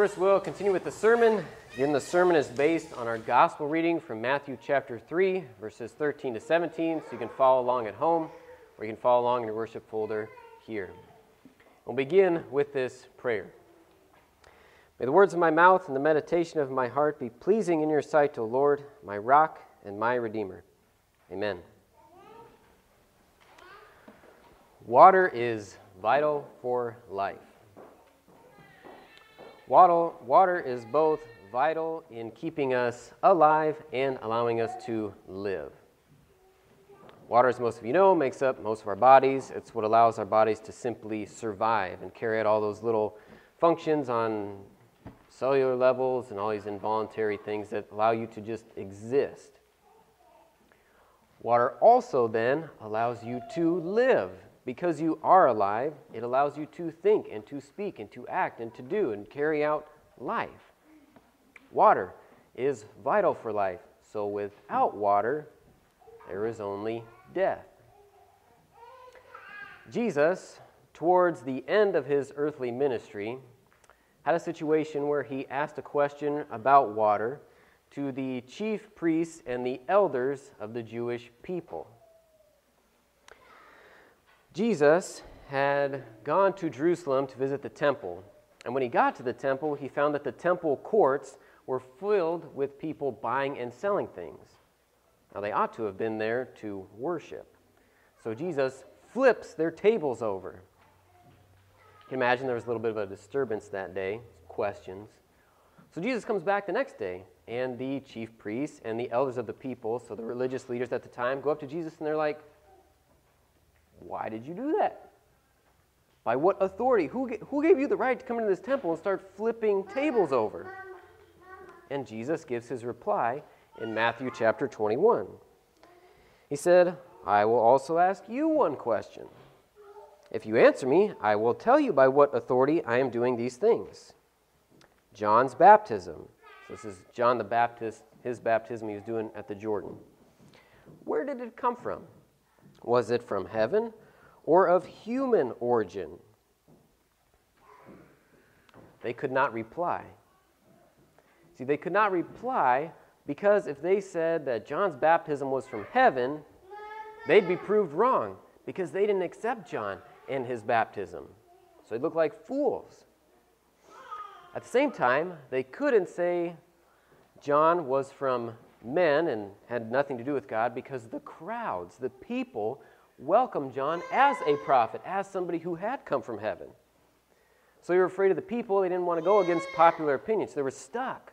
Service will continue with the sermon. Again, the sermon is based on our gospel reading from Matthew chapter 3, verses 13 to 17, so you can follow along at home or you can follow along in your worship folder here. We'll begin with this prayer. May the words of my mouth and the meditation of my heart be pleasing in your sight, O Lord, my rock and my redeemer. Amen. Water is vital for life. Water, water is both vital in keeping us alive and allowing us to live. Water, as most of you know, makes up most of our bodies. It's what allows our bodies to simply survive and carry out all those little functions on cellular levels and all these involuntary things that allow you to just exist. Water also then allows you to live because you are alive, it allows you to think and to speak and to act and to do and carry out life. Water is vital for life, so without water, there is only death. Jesus, towards the end of his earthly ministry, had a situation where he asked a question about water to the chief priests and the elders of the Jewish people. Jesus had gone to Jerusalem to visit the temple. And when he got to the temple, he found that the temple courts were filled with people buying and selling things. Now, they ought to have been there to worship. So Jesus flips their tables over. You can imagine there was a little bit of a disturbance that day, questions. So Jesus comes back the next day, and the chief priests and the elders of the people, so the religious leaders at the time, go up to Jesus and they're like, why did you do that? By what authority? Who, who gave you the right to come into this temple and start flipping tables over? And Jesus gives his reply in Matthew chapter 21. He said, I will also ask you one question. If you answer me, I will tell you by what authority I am doing these things. John's baptism. So this is John the Baptist, his baptism he was doing at the Jordan. Where did it come from? Was it from heaven or of human origin? They could not reply. See, they could not reply because if they said that John's baptism was from heaven, they'd be proved wrong because they didn't accept John and his baptism. So they looked like fools. At the same time, they couldn't say John was from men and had nothing to do with God because the crowds, the people, welcomed John as a prophet, as somebody who had come from heaven. So they were afraid of the people. They didn't want to go against popular opinion, so they were stuck.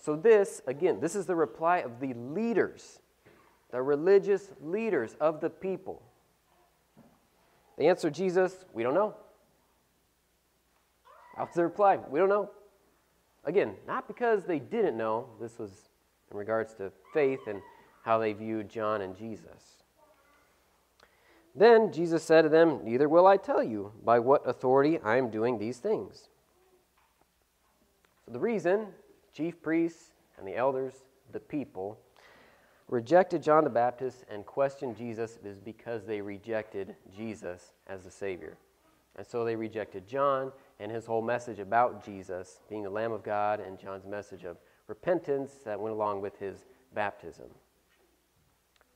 So, this, again, this is the reply of the leaders, the religious leaders of the people. They answered Jesus, We don't know. That was the reply. We don't know. Again, not because they didn't know, this was in regards to faith and how they viewed John and Jesus. Then Jesus said to them, Neither will I tell you by what authority I am doing these things. So the reason chief priests and the elders, the people, rejected John the Baptist and questioned Jesus is because they rejected Jesus as the Savior. And so they rejected John and his whole message about Jesus being the Lamb of God and John's message of repentance that went along with his baptism.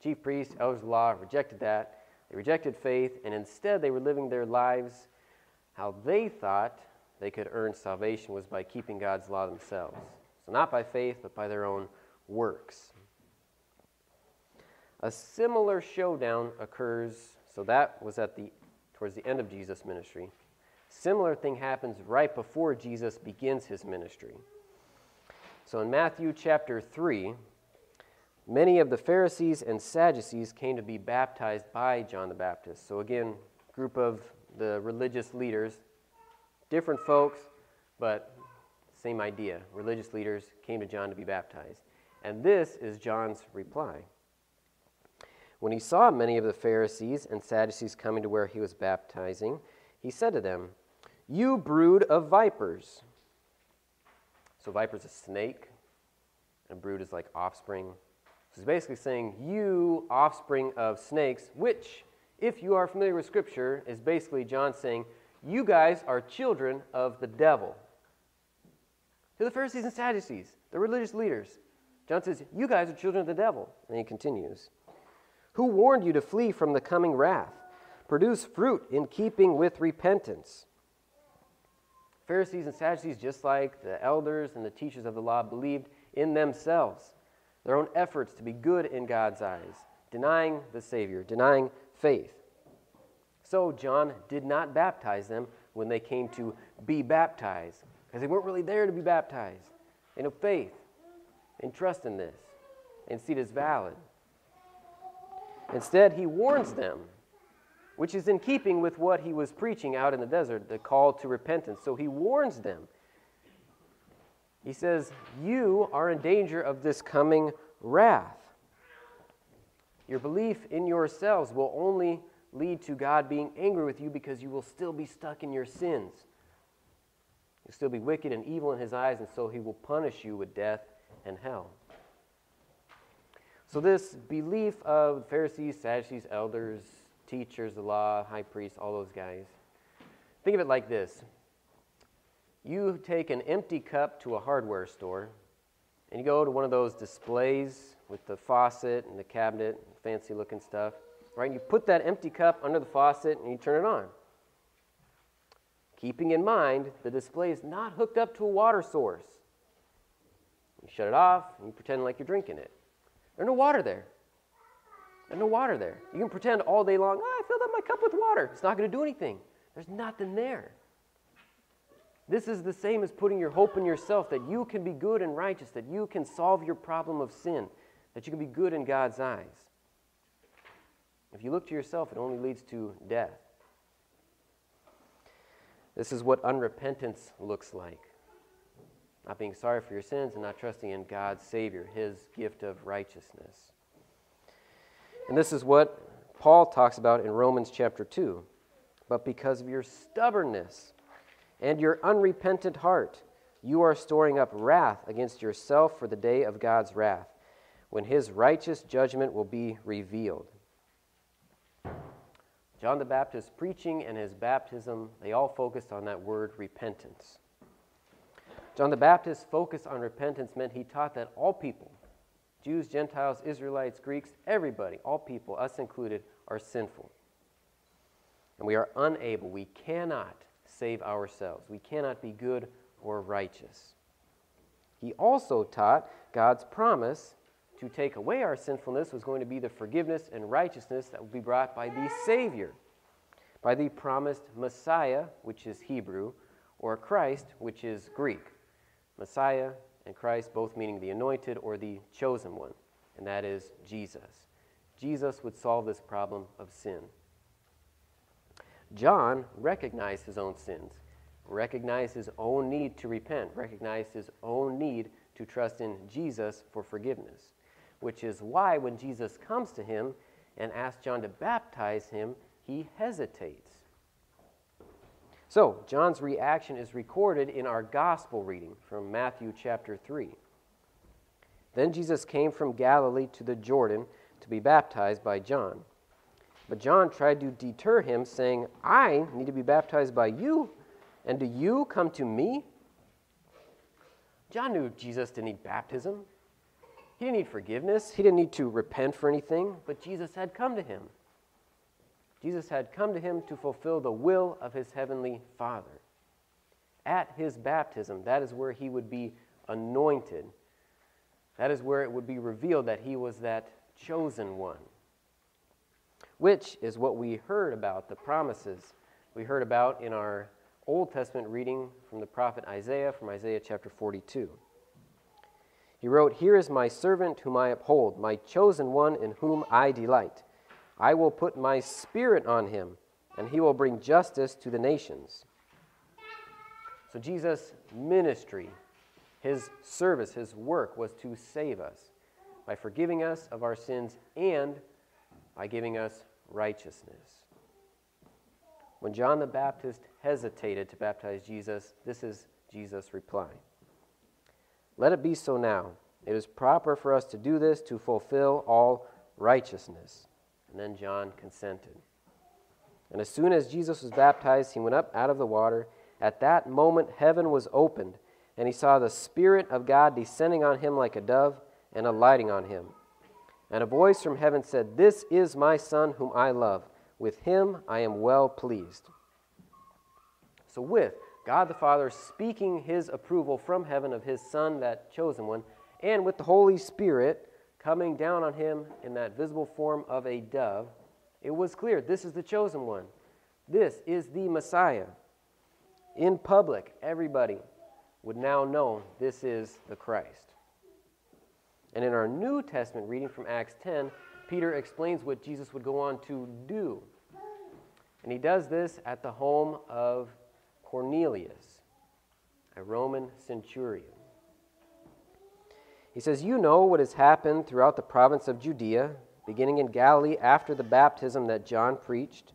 Chief priests, elders of the law rejected that. They rejected faith, and instead they were living their lives how they thought they could earn salvation was by keeping God's law themselves. So, not by faith, but by their own works. A similar showdown occurs, so that was at the towards the end of Jesus' ministry. Similar thing happens right before Jesus begins his ministry. So in Matthew chapter 3, many of the Pharisees and Sadducees came to be baptized by John the Baptist. So again, group of the religious leaders, different folks, but same idea. Religious leaders came to John to be baptized. And this is John's reply. When he saw many of the Pharisees and Sadducees coming to where he was baptizing, he said to them, You brood of vipers. So viper is a snake, and brood is like offspring. So he's basically saying, you offspring of snakes, which, if you are familiar with Scripture, is basically John saying, you guys are children of the devil. to the Pharisees and Sadducees, the religious leaders. John says, You guys are children of the devil. And he continues, Who warned you to flee from the coming wrath? Produce fruit in keeping with repentance. Pharisees and Sadducees, just like the elders and the teachers of the law, believed in themselves, their own efforts to be good in God's eyes, denying the Savior, denying faith. So John did not baptize them when they came to be baptized, because they weren't really there to be baptized. They know faith and trust in this and see it as valid. Instead, he warns them, which is in keeping with what he was preaching out in the desert, the call to repentance. So he warns them. He says, You are in danger of this coming wrath. Your belief in yourselves will only lead to God being angry with you because you will still be stuck in your sins. You'll still be wicked and evil in his eyes, and so he will punish you with death and hell. So, this belief of Pharisees, Sadducees, elders, teachers, the law, high priests, all those guys, think of it like this you take an empty cup to a hardware store, and you go to one of those displays with the faucet and the cabinet, fancy looking stuff, right? And you put that empty cup under the faucet and you turn it on. Keeping in mind the display is not hooked up to a water source. You shut it off and you pretend like you're drinking it. There's no water there. No water there. You can pretend all day long, oh, I filled up my cup with water. It's not going to do anything. There's nothing there. This is the same as putting your hope in yourself that you can be good and righteous, that you can solve your problem of sin, that you can be good in God's eyes. If you look to yourself, it only leads to death. This is what unrepentance looks like not being sorry for your sins and not trusting in God's Savior, His gift of righteousness. And this is what Paul talks about in Romans chapter 2. But because of your stubbornness and your unrepentant heart, you are storing up wrath against yourself for the day of God's wrath, when His righteous judgment will be revealed. John the Baptist's preaching and his baptism, they all focused on that word repentance. John the Baptist's focus on repentance meant he taught that all people, Jews, Gentiles, Israelites, Greeks, everybody, all people, us included, are sinful. And we are unable, we cannot save ourselves. We cannot be good or righteous. He also taught God's promise to take away our sinfulness was going to be the forgiveness and righteousness that would be brought by the Savior, by the promised Messiah, which is Hebrew, or Christ, which is Greek. Messiah and Christ, both meaning the anointed or the chosen one, and that is Jesus. Jesus would solve this problem of sin. John recognized his own sins, recognized his own need to repent, recognized his own need to trust in Jesus for forgiveness which is why when Jesus comes to him and asks John to baptize him, he hesitates. So, John's reaction is recorded in our gospel reading from Matthew chapter 3. Then Jesus came from Galilee to the Jordan to be baptized by John. But John tried to deter him, saying, I need to be baptized by you, and do you come to me? John knew Jesus didn't need baptism. He didn't need forgiveness, he didn't need to repent for anything, but Jesus had come to him. Jesus had come to him to fulfill the will of his heavenly Father. At his baptism, that is where he would be anointed. That is where it would be revealed that he was that chosen one, which is what we heard about, the promises we heard about in our Old Testament reading from the prophet Isaiah, from Isaiah chapter 42. He wrote, Here is my servant whom I uphold, my chosen one in whom I delight. I will put my spirit on him, and he will bring justice to the nations. So, Jesus' ministry, his service, his work was to save us by forgiving us of our sins and by giving us righteousness. When John the Baptist hesitated to baptize Jesus, this is Jesus' reply. Let it be so now. It is proper for us to do this to fulfill all righteousness. And then John consented. And as soon as Jesus was baptized, he went up out of the water. At that moment, heaven was opened, and he saw the Spirit of God descending on him like a dove and alighting on him. And a voice from heaven said, This is my Son whom I love. With him I am well pleased. So, with God the Father speaking his approval from heaven of his Son, that chosen one, and with the Holy Spirit coming down on him in that visible form of a dove, it was clear this is the chosen one. This is the Messiah. In public, everybody would now know this is the Christ. And in our New Testament reading from Acts 10, Peter explains what Jesus would go on to do. And he does this at the home of Cornelius, a Roman centurion. He says, You know what has happened throughout the province of Judea, beginning in Galilee after the baptism that John preached,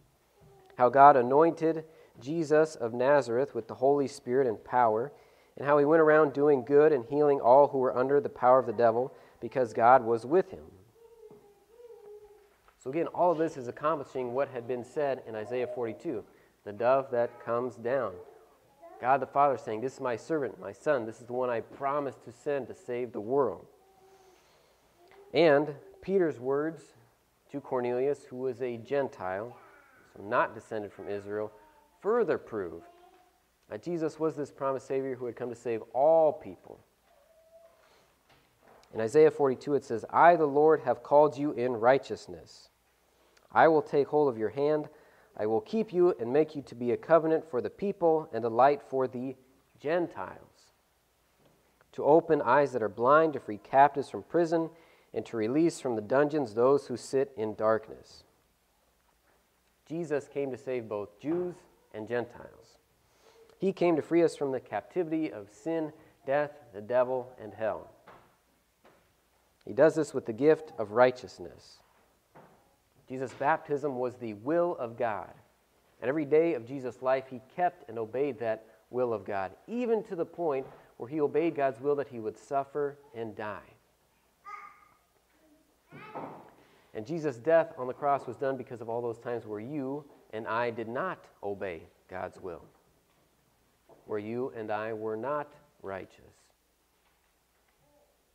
how God anointed Jesus of Nazareth with the Holy Spirit and power, and how he went around doing good and healing all who were under the power of the devil, because God was with him. So, again, all of this is accomplishing what had been said in Isaiah 42 the dove that comes down. God the Father saying, This is my servant, my son. This is the one I promised to send to save the world. And Peter's words to Cornelius, who was a Gentile, so not descended from Israel, further prove that Jesus was this promised Savior who had come to save all people. In Isaiah 42, it says, I, the Lord, have called you in righteousness. I will take hold of your hand. I will keep you and make you to be a covenant for the people and a light for the Gentiles, to open eyes that are blind, to free captives from prison, and to release from the dungeons those who sit in darkness. Jesus came to save both Jews and Gentiles. He came to free us from the captivity of sin, death, the devil, and hell. He does this with the gift of righteousness. Jesus' baptism was the will of God. And every day of Jesus' life, he kept and obeyed that will of God, even to the point where he obeyed God's will that he would suffer and die. And Jesus' death on the cross was done because of all those times where you and I did not obey God's will, where you and I were not righteous,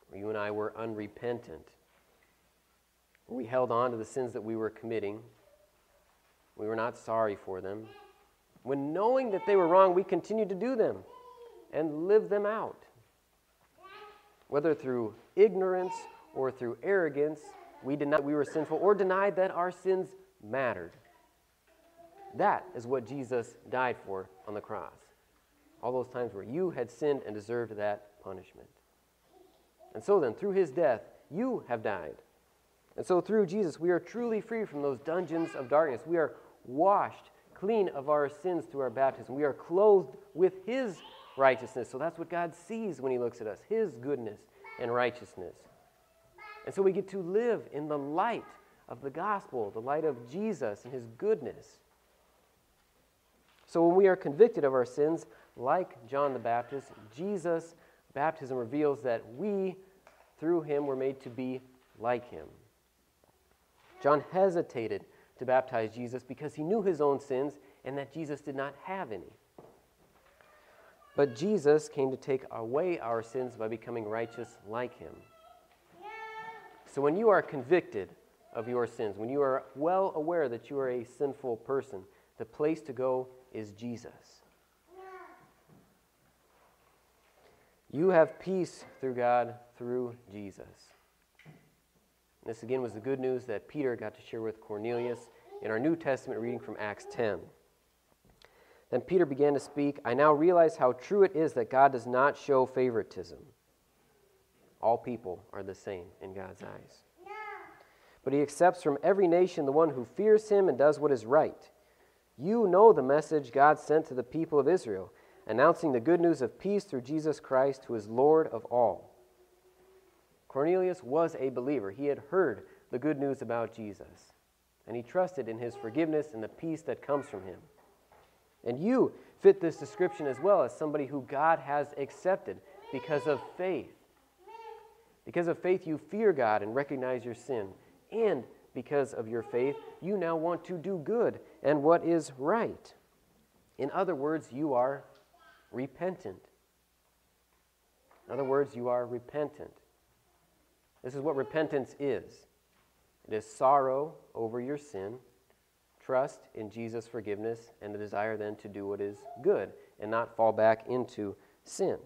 where you and I were unrepentant we held on to the sins that we were committing. We were not sorry for them. When knowing that they were wrong, we continued to do them and live them out. Whether through ignorance or through arrogance, we denied we were sinful or denied that our sins mattered. That is what Jesus died for on the cross. All those times where you had sinned and deserved that punishment. And so then, through his death, you have died. And so through Jesus, we are truly free from those dungeons of darkness. We are washed clean of our sins through our baptism. We are clothed with His righteousness. So that's what God sees when He looks at us His goodness and righteousness. And so we get to live in the light of the gospel, the light of Jesus and His goodness. So when we are convicted of our sins, like John the Baptist, Jesus' baptism reveals that we, through Him, were made to be like Him. John hesitated to baptize Jesus because he knew his own sins and that Jesus did not have any. But Jesus came to take away our sins by becoming righteous like him. So when you are convicted of your sins, when you are well aware that you are a sinful person, the place to go is Jesus. You have peace through God through Jesus. This again was the good news that Peter got to share with Cornelius in our New Testament reading from Acts 10. Then Peter began to speak. I now realize how true it is that God does not show favoritism. All people are the same in God's eyes. But he accepts from every nation the one who fears him and does what is right. You know the message God sent to the people of Israel, announcing the good news of peace through Jesus Christ, who is Lord of all. Cornelius was a believer. He had heard the good news about Jesus, and he trusted in his forgiveness and the peace that comes from him. And you fit this description as well as somebody who God has accepted because of faith. Because of faith, you fear God and recognize your sin. And because of your faith, you now want to do good and what is right. In other words, you are repentant. In other words, you are repentant. This is what repentance is it is sorrow over your sin, trust in Jesus' forgiveness, and the desire then to do what is good and not fall back into sin.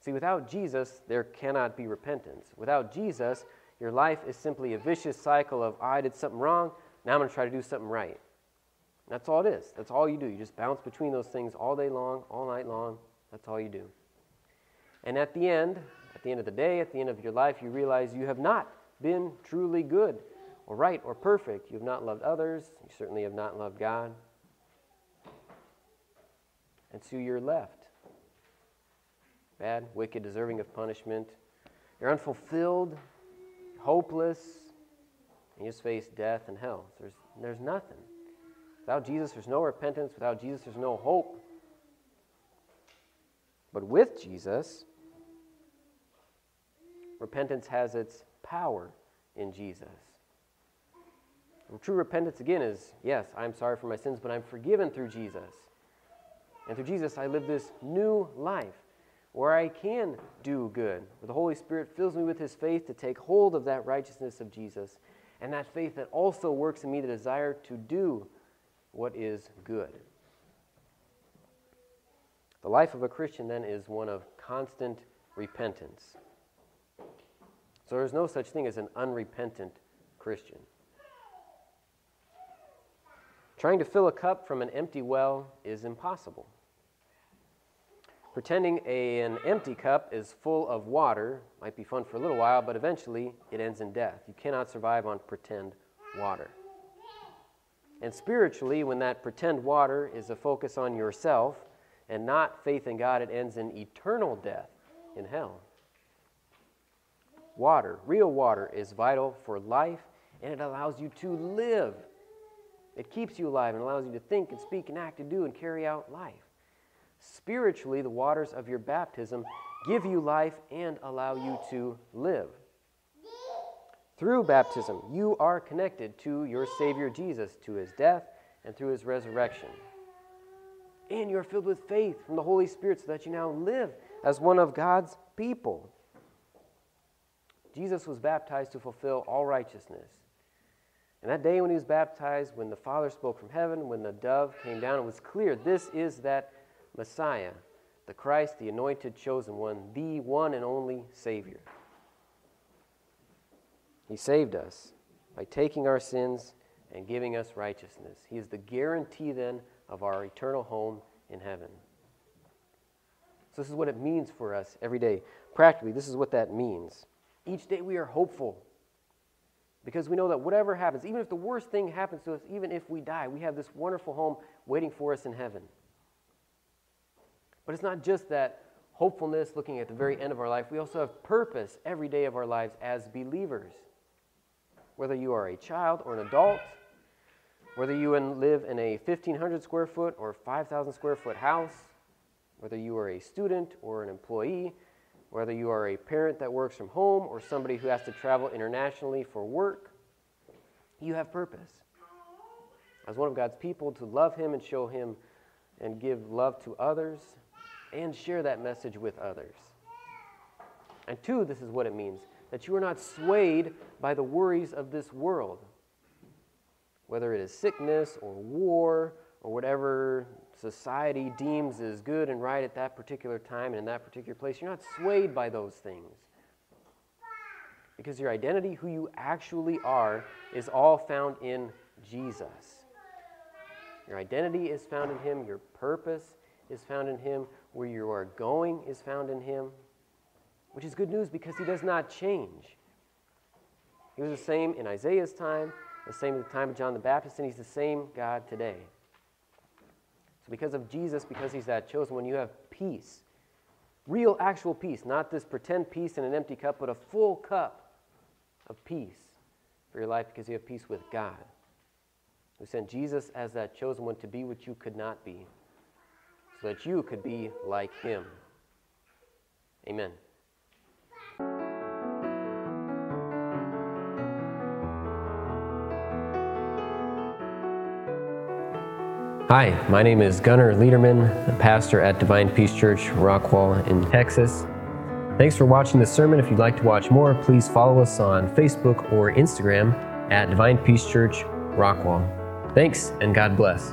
See, without Jesus, there cannot be repentance. Without Jesus, your life is simply a vicious cycle of, I did something wrong, now I'm going to try to do something right. That's all it is. That's all you do. You just bounce between those things all day long, all night long. That's all you do. And at the end, at the end of the day, at the end of your life, you realize you have not been truly good or right or perfect. You have not loved others. You certainly have not loved God. And so you're left. Bad, wicked, deserving of punishment. You're unfulfilled, hopeless, and you just face death and hell. There's, there's nothing. Without Jesus, there's no repentance. Without Jesus, there's no hope. But with Jesus, repentance has its power in Jesus. And true repentance, again, is yes, I'm sorry for my sins, but I'm forgiven through Jesus. And through Jesus, I live this new life where I can do good, where the Holy Spirit fills me with His faith to take hold of that righteousness of Jesus, and that faith that also works in me the desire to do what is good. The life of a Christian, then, is one of constant repentance. So there's no such thing as an unrepentant Christian. Trying to fill a cup from an empty well is impossible. Pretending a, an empty cup is full of water might be fun for a little while, but eventually it ends in death. You cannot survive on pretend water. And spiritually, when that pretend water is a focus on yourself and not faith in God, it ends in eternal death in hell. Water, real water, is vital for life and it allows you to live. It keeps you alive and allows you to think and speak and act and do and carry out life. Spiritually, the waters of your baptism give you life and allow you to live. Through baptism, you are connected to your Savior Jesus, to his death, and through his resurrection. And you're filled with faith from the Holy Spirit so that you now live as one of God's people. Jesus was baptized to fulfill all righteousness. And that day when he was baptized, when the Father spoke from heaven, when the dove came down, it was clear this is that Messiah, the Christ, the anointed, chosen one, the one and only Savior. He saved us by taking our sins and giving us righteousness. He is the guarantee then of our eternal home in heaven. So, this is what it means for us every day. Practically, this is what that means. Each day we are hopeful because we know that whatever happens, even if the worst thing happens to us, even if we die, we have this wonderful home waiting for us in heaven. But it's not just that hopefulness looking at the very end of our life, we also have purpose every day of our lives as believers whether you are a child or an adult, whether you live in a 1,500 square foot or 5,000 square foot house, whether you are a student or an employee, whether you are a parent that works from home or somebody who has to travel internationally for work, you have purpose. As one of God's people, to love Him and show Him and give love to others and share that message with others. And two, this is what it means that you are not swayed by the worries of this world, whether it is sickness or war or whatever society deems as good and right at that particular time and in that particular place. You're not swayed by those things. Because your identity, who you actually are, is all found in Jesus. Your identity is found in Him, your purpose is found in Him, where you are going is found in Him which is good news because he does not change. He was the same in Isaiah's time, the same at the time of John the Baptist, and he's the same God today. Because of Jesus, because he's that chosen one, you have peace. Real, actual peace, not this pretend peace in an empty cup, but a full cup of peace for your life because you have peace with God, who sent Jesus as that chosen one to be what you could not be, so that you could be like him. Amen. Hi, my name is Gunnar Liederman, pastor at Divine Peace Church, Rockwall in Texas. Thanks for watching the sermon. If you'd like to watch more, please follow us on Facebook or Instagram at Divine Peace Church, Rockwall. Thanks, and God bless.